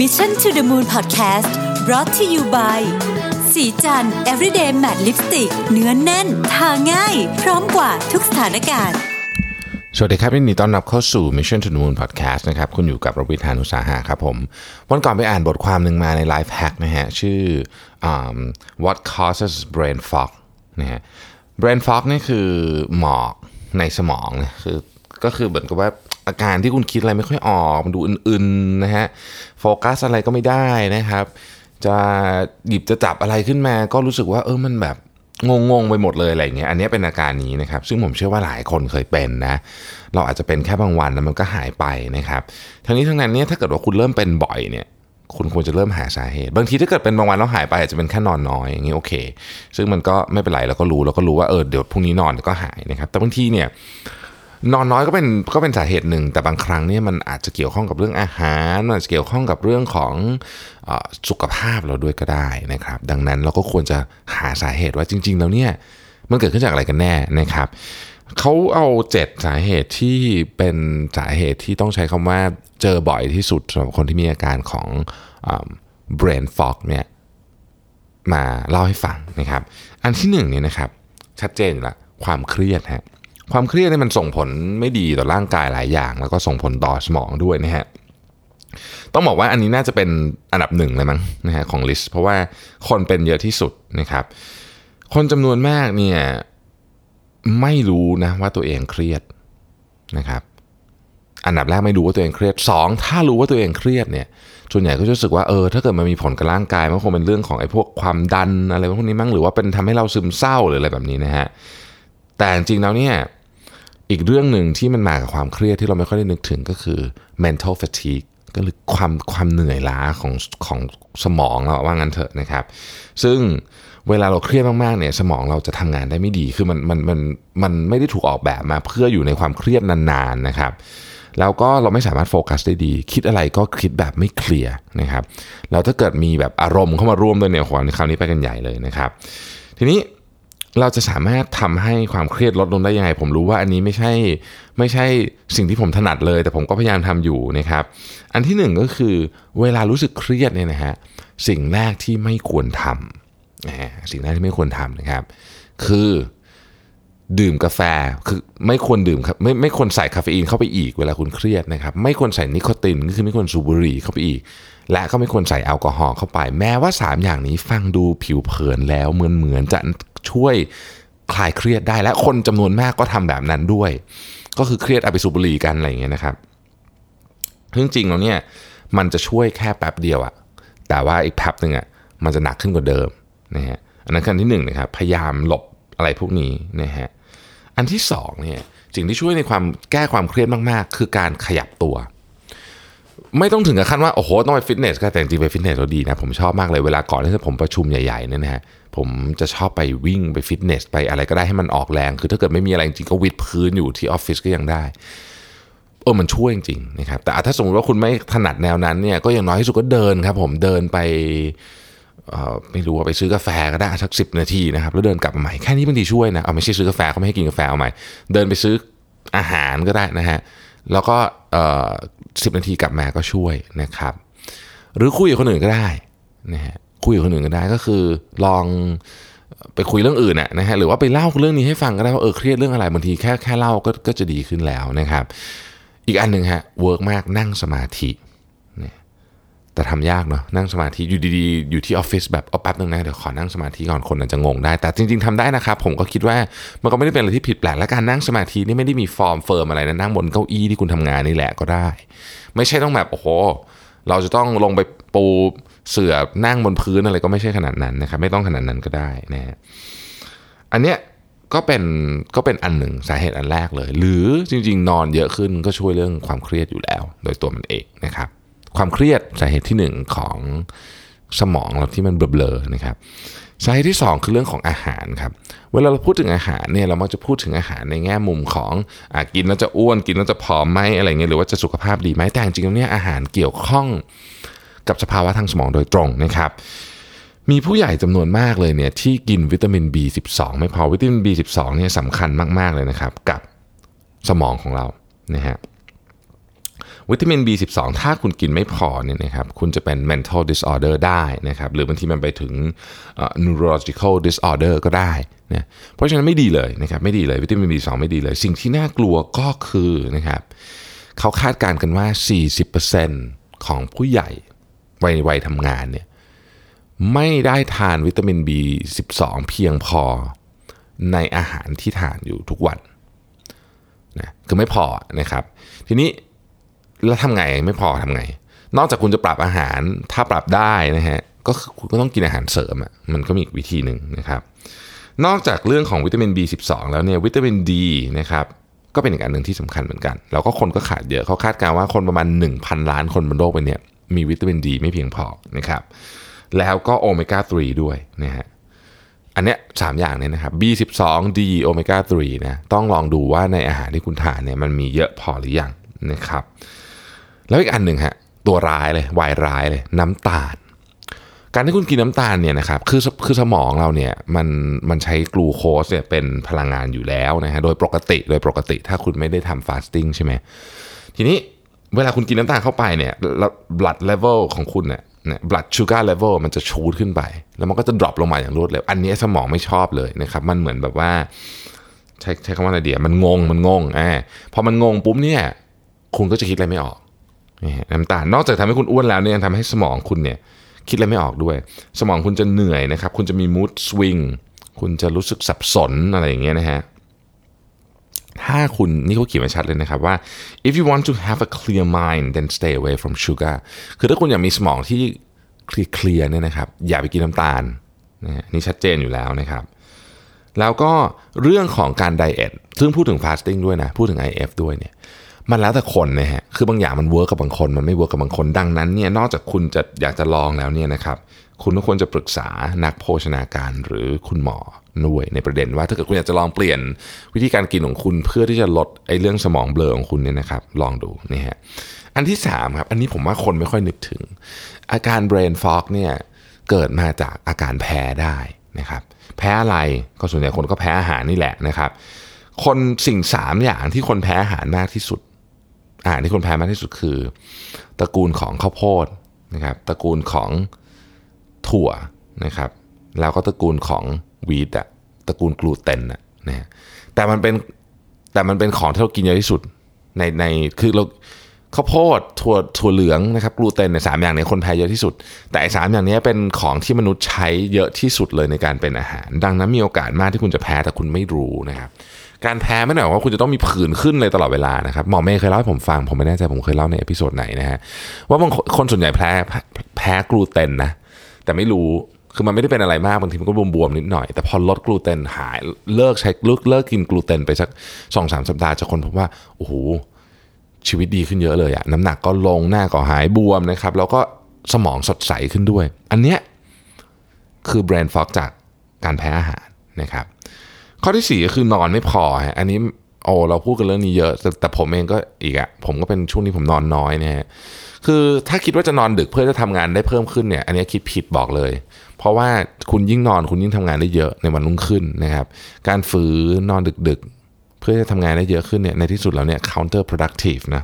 Mission to the Moon Podcast brought to you by สีจัน everyday matte lipstick เนื้อนแน่น ทาง่าย พร้อมกว่าทุกสถานการณ์ สวัสดีครับยินดีต้อนรับเข้าสู่ Mission to the Moon Podcast นะครับ คุณอยู่กับรวิทยานุสาหะครับผม วันก่อนไปอ่านบทความหนึ่งมาใน Life Hack นะฮะ ชื่ออ What causes brain fog นะฮะ brain fog นี่คือหมอกในสมองนะคือก็คือเหมือนกับว่า อาการที่คุณคิดอะไรไม่ค่อยออก มันดูอื่นๆนะฮะ โฟกัสอะไรก็ไม่ได้นะครับ จะหยิบจะจับอะไรขึ้นมา ก็รู้สึกว่าเออมันแบบงงๆไปหมดเลยอะไรเงี้ย อันนี้เป็นอาการนี้นะครับ ซึ่งผมเชื่อว่าหลายคนเคยเป็นนะ เราอาจจะเป็นแค่บางวันแล้วมันก็หายไปนะครับ ทั้งนี้ทั้งนั้นเนี่ยถ้าเกิดว่าคุณเริ่มเป็นบ่อยเนี่ย คุณควรจะเริ่มหาสาเหตุ บางทีถ้าเกิดเป็นบางวันแล้วหายไปอาจจะเป็นแค่นอนน้อยอย่างนี้โอเค ซึ่งมันก็ไม่เป็นไรเราก็รู้เราก็รู้ว่าเออเดี๋ยวพรุ่งนี้นอนก็หายนะครับ แต่บางทีเนี่ย นอนน้อยก็เป็นก็เป็นสาเหตุหนึ่ง แต่บางครั้งเนี่ยมันอาจจะเกี่ยวข้องกับเรื่องอาหารมันอาจจะเกี่ยวข้องกับเรื่องของอสุขภาพเราด้วยก็ได้นะครับ ดังนั้นเราก็ควรจะหาสาเหตุว่าจริง ๆ แล้วเนี่ยมันเกิดขึ้นจากอะไรกันแน่นะครับเขาเอาเจ็ดสาเหตุที่เป็นสาเหตุที่ต้องใช้คำว่าเจอบ่อยที่สุดสำหรับคนที่มีอาการของเอ่อ brain fog เนี่ยมาเล่าให้ฟังนะครับ อันที่หนึ่งเนี่ยนะครับ ชัดเจนละความเครียดฮะ ความเครียดนี่มันส่งผลไม่ดีต่อร่างกายหลายอย่าง แล้วก็ส่งผลต่อสมองด้วยนะฮะต้องบอกว่าอันนี้น่าจะเป็นอันดับหนึ่งเลยมั้งนะฮะของลิสต์เพราะว่าคนเป็นเยอะที่สุดนะครับ คนจำนวนมากเนี่ยไม่รู้นะว่าตัวเองเครียดนะครับ อันดับแรกไม่รู้ว่าตัวเองเครียดสองถ้ารู้ว่าตัวเองเครียดเนี่ยส่วนใหญ่ก็จะรู้สึกว่าเออถ้าเกิดมันมีผลกับร่างกายมันคงเป็นเรื่องของไอ้พวกความดันอะไรพวกนี้มั้งหรือว่าเป็นทำให้เราซึมเศร้าหรืออะไรแบบนี้นะฮะ แต่จริงๆแล้วเนี่ยอีกเรื่องหนึ่งที่มันมากับความเครียดที่เราไม่ค่อยได้นึกถึงก็คือ mental fatigue ก็คือความความเหนื่อยล้าของของสมองเราว่างั้นเถอะนะครับ ซึ่งเวลาเราเครียดมากๆเนี่ยสมองเราจะทำงานได้ไม่ดี คือมันมันมันมันไม่ได้ถูกออกแบบมาเพื่ออยู่ในความเครียดนานๆนะครับ แล้วก็เราไม่สามารถโฟกัสได้ดี คิดอะไรก็คิดแบบไม่เคลียร์นะครับแล้วถ้าเกิดมีแบบอารมณ์เข้ามาร่วมด้วยเนี่ยคราวนี้ไปกันใหญ่เลยนะครับ ทีนี้ เราจะสามารถทำให้ความเครียดลดลงได้ยังไง ผมรู้ว่าอันนี้ไม่ใช่ไม่ใช่สิ่งที่ผมถนัดเลย แต่ผมก็พยายามทำอยู่นะครับ อันที่หนึ่งก็คือ เวลารู้สึกเครียดเนี่ยนะฮะสิ่งแรกที่ไม่ควรทำนะฮะสิ่งแรกที่ไม่ควรทำนะครับ คือดื่มกาแฟคือไม่ควรดื่มครับไม่ไม่ควรใส่คาเฟอีนเข้าไปอีกเวลาคุณเครียดนะครับ ไม่ควรใส่นิโคตินก็คือไม่ควรสูบบุหรี่เข้าไปอีก และก็ไม่ควรใส่แอลกอฮอล์เข้าไป แม้ว่า 3 อย่างนี้ฟังดูผิวเผินแล้วเหมือนเหมือนจะ ช่วยคลายเครียดได้ และคนจำนวนมากก็ทำแบบนั้นด้วย ก็คือเครียดเอาไปสูบบุหรี่กันอะไรอย่างเงี้ยนะครับซึ่งจริงแล้วเนี่ยมันจะช่วยแค่แป๊บเดียวอะแต่ว่าอีกแป๊บหนึ่งอะมันจะหนักขึ้นกว่าเดิมนะฮะอันนั้นขั้นที่หนึ่งนะครับพยายามหลบอะไรพวกนี้นะฮะอันที่สองเนี่ยสิ่งที่ช่วยในความแก้ความเครียดมากๆ คือการขยับตัว ไม่ต้องถึงกับขั้นว่าโอ้โหต้องไปฟิตเนสก็แต่จริงไปฟิตเนสเราดีนะผมชอบมากเลยเวลาก่อนที่ผมประชุมใหญ่ๆเนี่ยนะฮะผมจะชอบไปวิ่งไปฟิตเนสไปอะไรก็ได้ให้มันออกแรง คือถ้าเกิดไม่มีอะไรจริงก็วิดพื้นอยู่ที่ออฟฟิศก็ยังได้เออมันช่วยจริงๆนะครับแต่ถ้าสมมติว่าคุณไม่ถนัดแนวนั้นเนี่ยก็อย่างน้อยที่สุดก็เดินครับ ผมเดินไปไม่รู้ว่าไปซื้อกาแฟก็ได้สักสินาทีนะครับแล้วเดินกลับมาใหม่แค่นี้บางทีช่วยนะเอาไม่ใช่ซื้อกาแฟเขาไม่ให้กินกาแฟเอาใหม่ เดินไปซื้ออาหารก็ได้นะฮะแล้วก็ สิบนาทีกลับมาก็ช่วยนะครับ หรือคุยกับคนอื่นก็ได้นะฮะคุยกับคนอื่นก็ได้ก็คือลองไปคุยเรื่องอื่นนะฮะหรือว่าไปเล่าเรื่องนี้ให้ฟังก็ได้ว่าเออเครียดเรื่องอะไรบางทีแค่แค่เล่าก็ก็จะดีขึ้นแล้วนะครับ อีกอันหนึ่งฮะ work มากนั่งสมาธิ แต่ทำยากเนาะนั่งสมาธิอยู่ดีๆ อยู่ที่ออฟฟิศแบบเอาแป๊บนึงนะเดี๋ยวขอนั่งสมาธิก่อนคนอาจจะงงได้ แต่จริง ๆทำได้นะครับ ผมก็คิดว่ามันก็ไม่ได้เป็นอะไรที่ผิดแปลกและการนั่งสมาธินี่ไม่ได้มีฟอร์มเฟิร์มอะไรนะนั่งบนเก้าอี้ที่คุณทำงานนี่แหละก็ได้ ไม่ใช่ต้องแบบโอ้โหเราจะต้องลงไปปูเสื่อนั่งบนพื้นอะไรก็ไม่ใช่ขนาดนั้นนะครับไม่ต้องขนาดนั้นก็ได้นะฮะอันเนี้ยก็เป็นก็เป็นอันหนึ่งสาเหตุอันแรกเลย หรือจริง ๆ นอนเยอะขึ้นก็ช่วยเรื่องความเครียดอยู่แล้ว โดยตัวมันเองนะครับ ความเครียดสาเหตุที่หนึ่งของสมองเราที่มันเบลอๆนะครับสาเหตุที่ 2 คือเรื่องของอาหารครับเวลาเราพูดถึงอาหารเนี่ยเรามักจะพูดถึงอาหารในแง่มุมของอกินแล้วจะอ้วนกินแล้วจะผอมไหมอะไรเงี้ยหรือว่าจะสุขภาพดีไหมแต่จริงๆแล้วเนี่ยอาหารเกี่ยวข้องกับสภาวะทางสมองโดยตรงนะครับ มีผู้ใหญ่จำนวนมากเลยเนี่ยที่กินวิตามิน B12 ไม่พอวิตามิน B12 เนี่ยสำคัญมากๆเลยนะครับ กับสมองของเรานะฮะ วิตามิน B12 ถ้าคุณกินไม่พอเนี่ยนะครับคุณจะเป็น mental disorder ได้นะครับหรือบางทีมันไปถึง neurological disorder ก็ได้นะเพราะฉะนั้นไม่ดีเลยนะครับไม่ดีเลยวิตามิน B12 ไม่ดีเลย สิ่งที่น่ากลัวก็คือนะครับเขาคาดการณ์กันว่า 40%ของผู้ใหญ่วัยวัยทำงานเนี่ยไม่ได้ทานวิตามิน B12 เพียงพอในอาหารที่ทานอยู่ทุกวันนะคือไม่พอนะครับ ทีนี้ แล้วทำไงไม่พอทำไง นอกจากคุณจะปรับอาหารถ้าปรับได้นะฮะก็คุณก็ต้องกินอาหารเสริมอะมันก็มีอีกวิธีหนึ่งนะครับ นอกจากเรื่องของวิตามิน B12 แล้วเนี่ยวิตามินดีนะครับก็เป็นอีกอันหนึ่งที่สำคัญเหมือนกัน แล้วก็คนก็ขาดเยอะเขาคาดการณ์ว่าคนประมาณ 1,000 ล้านคนบนโลกใบนี้มีวิตามินดีไม่เพียงพอนะครับแล้วก็โอเมก้า3ด้วยนะฮะอันเนี้ยสามอย่างเนี่ยนะครับ B12 D โอเมก้า3นะต้องลองดูว่าในอาหารที่คุณทานเนี่ยมันมีเยอะพอหรือยังนะครับ แล้วอีกอันหนึ่งฮะตัวร้ายเลยวายร้ายเลยน้ำตาล การที่คุณกินน้ำตาลเนี่ยนะครับคือคือสมองเราเนี่ยมันมันใช้กลูโคสเนี่ยเป็นพลังงานอยู่แล้วนะฮะโดยปกติโดยปกติถ้าคุณไม่ได้ทำ fasting ใช่ไหมทีนี้เวลาคุณกินน้ำตาลเข้าไปเนี่ย blood level ของคุณเนี่ยเนี่ย blood sugar level มันจะ shoot ขึ้นไป แล้วมันก็จะ drop ลงมาอย่างรวดเร็ว อันนี้สมองไม่ชอบเลยนะครับ มันเหมือนแบบว่า ใช้ใช้คำว่าอะไรเดียมันงงมันงงอ่าพอมันงงปุ๊บเนี่ย คุณก็จะคิดอะไรไม่ออก น้ำตาลนอกจากทำให้คุณอ้วนแล้วเนี่ยยังทำให้สมองคุณเนี่ยคิดอะไรไม่ออกด้วย สมองคุณจะเหนื่อยนะครับ คุณจะมี mood swing คุณจะรู้สึกสับสนอะไรอย่างเงี้ยนะฮะถ้าคุณนี่เขาเขียนมาชัดเลยนะครับว่า if you want to have a clear mind then stay away from sugar คือถ้าคุณอยากมีสมองที่เคลียร์เนี่ยนะครับ อย่าไปกินน้ำตาลนะนี่ชัดเจนอยู่แล้วนะครับ แล้วก็เรื่องของการ diet ซึ่งพูดถึง fasting ด้วยนะ พูดถึง IF ด้วยเนี่ย มันแล้วแต่คนนะฮะ คือบางอย่างมัน work กับบางคน มันไม่ work กับบางคน ดังนั้นเนี่ย นอกจากคุณจะอยากจะลองแล้วเนี่ยนะครับ คุณก็ควรจะปรึกษานักโภชนาการหรือคุณหมอด้วยในประเด็นว่าถ้าเกิดคุณอยากจะลองเปลี่ยนวิธีการกินของคุณเพื่อที่จะลดไอ้เรื่องสมองเบลอของคุณเนี่ยนะครับ ลองดูนี่ฮะ อันที่3ครับ อันนี้ผมว่าคนไม่ค่อยนึกถึง อาการ brain fog เนี่ย เกิดมาจากอาการแพ้ได้นะครับ แพ้อะไร ก็ส่วนใหญ่คนก็แพ้อาหารนี่แหละนะครับ คนสิ่งสามอย่างที่คนแพ้อาหารมากที่สุด อาหารที่คนแพ้มากที่สุดคือ ตระกูลของข้าวโพดนะครับตระกูลของถั่วนะครับแล้วก็ตระกูลของวีดอะตระกูลกลูเตนอะนะแต่มันเป็นแต่มันเป็นของที่เรากินเยอะที่สุดในในคือเราข้าวโพดถั่วถั่วเหลืองนะครับกลูเตนในสามอย่างนี้คนแพ้เยอะที่สุด แต่ไอ้สามอย่างนี้เป็นของที่มนุษย์ใช้เยอะที่สุดเลยในการเป็นอาหาร ดังนั้นมีโอกาสมากที่คุณจะแพ้แต่คุณไม่รู้นะครับ การแพ้ไม่ได้หมายว่าคุณจะต้องมีผื่นขึ้นเลยตลอดเวลานะครับหมอเมย์เคยเล่าให้ผมฟัง ผมไม่แน่ใจผมเคยเล่าใน episode ไหนนะฮะว่าบางคนส่วนใหญ่แพ้แพ้กลูเตนนะแต่ไม่รู้คือมันไม่ได้เป็นอะไรมากบางทีมันก็บวมๆนิดหน่อย แต่พอลดกลูเตนหายเลิกใช้เลิกเลิกกินกลูเตนไปสักสองสามสัปดาห์จะคนพบว่าโอ้โหชีวิตดีขึ้นเยอะเลยอะน้ำหนักก็ลงหน้าก็หายบวมนะครับ แล้วก็สมองสดใสขึ้นด้วย อันเนี้ยคือแบรนด์ฟอกจากการแพ้อาหารนะครับ ข้อที่สี่คือนอนไม่พอฮะอันนี้โอ้เราพูดกันเรื่องนี้เยอะแต่แต่ผมเองก็อีกอะผมก็เป็นช่วงนี้ผมนอนน้อยเนี่ยคือถ้าคิดว่าจะนอนดึกเพื่อจะทำงานได้เพิ่มขึ้นเนี่ย อันนี้คิดผิดบอกเลย เพราะว่าคุณยิ่งนอนคุณยิ่งทำงานได้เยอะในวันรุ่งขึ้นนะครับ การฝืนนอนดึกๆ เพื่อจะทำงานได้เยอะขึ้นเนี่ยในที่สุดแล้วเนี่ย counter productive นะ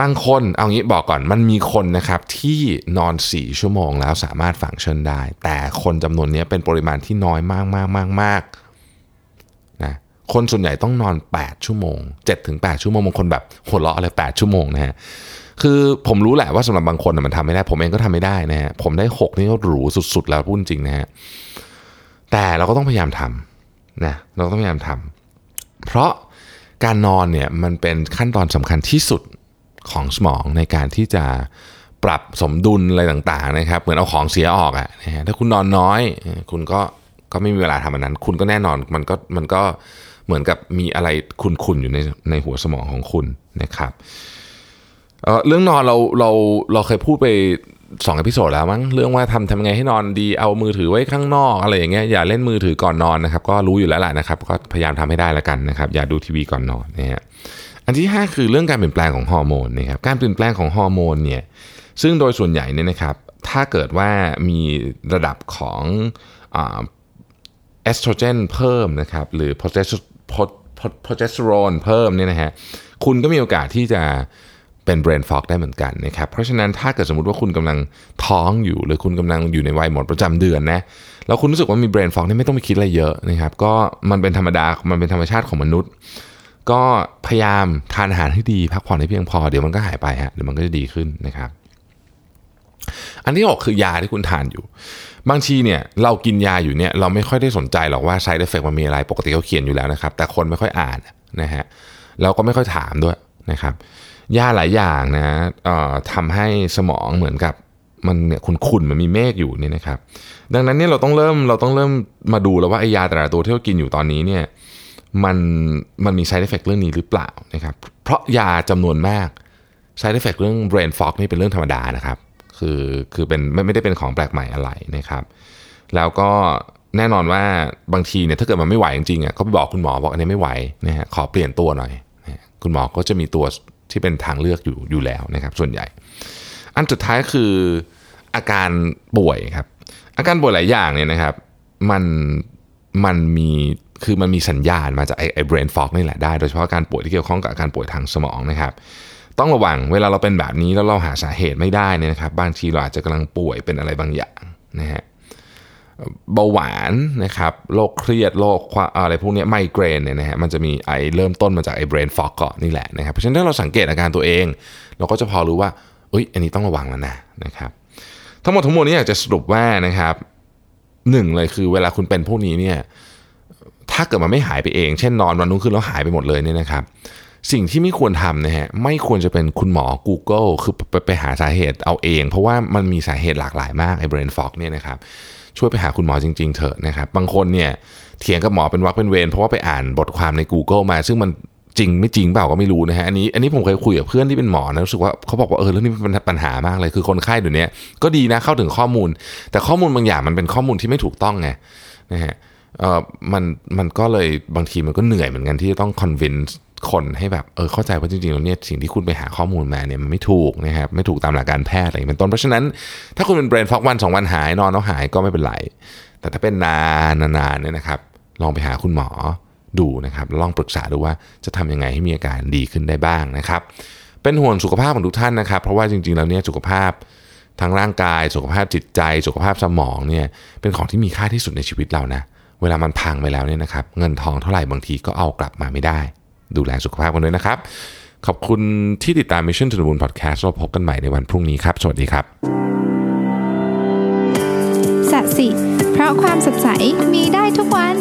บางคนเอางี้บอกก่อนมันมีคนนะครับที่นอน 4 ชั่วโมงแล้วสามารถฟังก์ชันได้ แต่คนจำนวนนี้เป็นปริมาณที่น้อยมากมากมากมาก คนส่วนใหญ่ต้องนอน 8 ชั่วโมง7ถึง8ชั่วโมงบางคนแบบหัวเราะอะไร8ชั่วโมงนะฮะคือผมรู้แหละว่าสำหรับบางคนมันทำไม่ได้ ผมเองก็ทำไม่ได้นะฮะผมได้ 6 นี่ก็หรูสุดๆ แล้วพูดจริงนะฮะแต่เราก็ต้องพยายามทำนะเราต้องพยายามทำเพราะการนอนเนี่ยมันเป็นขั้นตอนสำคัญที่สุดของสมองในการที่จะปรับสมดุลอะไรต่างๆนะครับ เหมือนเอาของเสียออกอะนะฮะถ้าคุณนอนน้อย คุณก็ก็ไม่มีเวลาทำอันนั้น คุณก็แน่นอนมันก็มันก็ เหมือนกับมีอะไรขุ่นๆอยู่ในในหัวสมองของคุณนะครับเเรื่องนอนเราเราเราเคยพูดไปสอง episode แล้วมั้งเรื่องว่าทำทำไงให้นอนดีเอามือถือไว้ข้างนอกอะไรอย่างเงี้ยอย่าเล่นมือถือก่อนนอนนะครับ ก็รู้อยู่แล้วแหละนะครับ ก็พยายามทำให้ได้แล้วกันนะครับ อย่าดูทีวีก่อนนอนนะฮะอันที่ 5 คือเรื่องการเปลี่ยนแปลงของฮอร์โมนนะครับการเปลี่ยนแปลงของฮอร์โมนเนี่ยซึ่งโดยส่วนใหญ่เนี่ยนะครับ ถ้าเกิดว่ามีระดับของเอสโตรเจนเพิ่มนะครับหรือโปรเโปรเจสโตอโรนเพิ่มเนี่ยนะฮะคุณก็มีโอกาสที่จะเป็น brain fog ได้เหมือนกันนะครับเพราะฉะนั้นถ้าเกิดสมมติว่าคุณกำลังท้องอยู่ หรือคุณกำลังอยู่ในวัยหมดประจำเดือนนะแล้วคุณรู้สึกว่ามี brain fog นี่ไม่ต้องไปคิดอะไรเยอะนะครับก็มันเป็นธรรมดามันเป็นธรรมชาติของมนุษย์ ก็พยายามทานอาหารให้ดีพักผ่อนให้เพียงพอเดี๋ยวมันก็หายไปฮะเดี๋ยวมันก็จะดีขึ้นนะครับ อันที่หกคือยาที่คุณทานอยู่ บางทีเนี่ยเรากินยาอยู่เนี่ยเราไม่ค่อยได้สนใจหรอกว่า side effect มันมีอะไรปกติเขาเขียนอยู่แล้วนะครับ แต่คนไม่ค่อยอ่านนะฮะเราก็ไม่ค่อยถามด้วยนะครับยาหลายอย่างนะทำให้สมองเหมือนกับมันเนี่ยขุ่นๆมันมีเมฆอยู่นี่นะครับ ดังนั้นเนี่ยเราต้องเริ่มเราต้องเริ่มมาดูแล้วว่าไอ้ยาแต่ละตัวที่เรากินอยู่ตอนนี้เนี่ยมันมันมี side effect เรื่องนี้หรือเปล่านะครับ เพราะยาจำนวนมาก side effect เรื่อง brain fog นี่เป็นเรื่องธรรมดานะครับ คือคือเป็นไม่ไม่ได้เป็นของแปลกใหม่อะไรนะครับ แล้วก็แน่นอนว่าบางทีเนี่ยถ้าเกิดมันไม่ไหวจริงๆอะก็ไปบอกคุณหมอบอกอันนี้ไม่ไหวนะฮะขอเปลี่ยนตัวหน่อยนะคุณหมอก็จะมีตัวที่เป็นทางเลือกอยู่อยู่แล้วนะครับ ส่วนใหญ่ อันสุดท้ายคืออาการป่วยครับ อาการป่วยหลายอย่างเนี่ยนะครับ มันมันมีคือมันมีสัญญาณมาจากไอ้ไอ้ brain fog นี่แหละได้ โดยเฉพาะการป่วยที่เกี่ยวข้องกับอาการป่วยทางสมองนะครับ ต้องระวังเวลาเราเป็นแบบนี้แล้วเราหาสาเหตุไม่ได้เนี่ยนะครับบางทีเราอาจจะกำลังป่วยเป็นอะไรบางอย่างนะฮะเบาหวานนะครับโรคเครียดโรคอะไรพวกนี้ไมเกรนเนี่ยนะฮะมันจะมีไอเริ่มต้นมาจากไอ brain fog ก่อนนี่แหละนะครับเพราะฉะนั้นถ้าเราสังเกตอาการตัวเอง เราก็จะพอรู้ว่าเอ้ยอันนี้ต้องระวังแล้วนะนะครับทั้งหมดทั้งมวลนี้อยากจะสรุปว่านะครับหนึ่งเลยคือเวลาคุณเป็นพวกนี้เนี่ยถ้าเกิดมันไม่หายไปเอง เช่นนอนวันรุ่งขึ้นแล้วหายไปหมดเลยเนี่ยนะครับ สิ่งที่ไม่ควรทำนะฮะไม่ควรจะเป็นคุณหมอ Google คือไปไปหาสาเหตุเอาเอง เพราะว่ามันมีสาเหตุหลากหลายมากไอ้เบรนฟอกเนี่ยนะครับช่วยไปหาคุณหมอจริง ๆเถอะนะครับบางคนเนี่ยเถียงกับหมอเป็นวักเป็นเวรเพราะว่าไปอ่านบทความใน Google มา ซึ่งมันจริงไม่จริงเปล่าก็ไม่รู้นะฮะอันนี้อันนี้ผมเคยคุยกับเพื่อนที่เป็นหมอนะรู้สึกว่าเขาบอกว่าเออเรื่องนี้เป็นปัญหามากเลยคือคนไข้เดี๋ยวนี้ก็ดีนะเข้าถึงข้อมูล แต่ข้อมูลบางอย่างมันเป็นข้อมูลที่ไม่ถูกต้องไงนะฮะเออมันมันก็เลยบางทีมันก็เหนื่อยเหมือนกันที่จะต้อง convince คนให้แบบเออเข้าใจว่าจริงๆแล้วเนี่ยสิ่งที่คุณไปหาข้อมูลมาเนี่ยมันไม่ถูกนะครับไม่ถูกตามหลักการแพทย์อะไรเป็นต้นเพราะฉะนั้น ถ้าคุณเป็นเบรนฟอกวันสองวันหายนอนแล้วหายก็ไม่เป็นไร แต่ถ้าเป็นนานนานเนี่ยนะครับ ลองไปหาคุณหมอดูนะครับลองปรึกษาดูว่าจะทำยังไงให้มีอาการดีขึ้นได้บ้างนะครับ เป็นห่วงสุขภาพของทุกท่านนะครับ เพราะว่าจริงๆแล้วเนี่ยสุขภาพทั้งร่างกาย สุขภาพจิตใจ สุขภาพสมองเนี่ยเป็นของที่มีค่าที่สุดในชีวิตเรานะเวลามันพังไปแล้วเนี่ยนะครับ เงินทองเท่าไหร่บางทีก็เอากลับมาไม่ได้ ดูแลสุขภาพกันด้วยนะครับ ขอบคุณที่ติดตาม Mission to the Moon Podcast เราพบกันใหม่ในวันพรุ่งนี้ครับ สวัสดีครับสัสิเพราะความสดใสมีได้ทุกวัน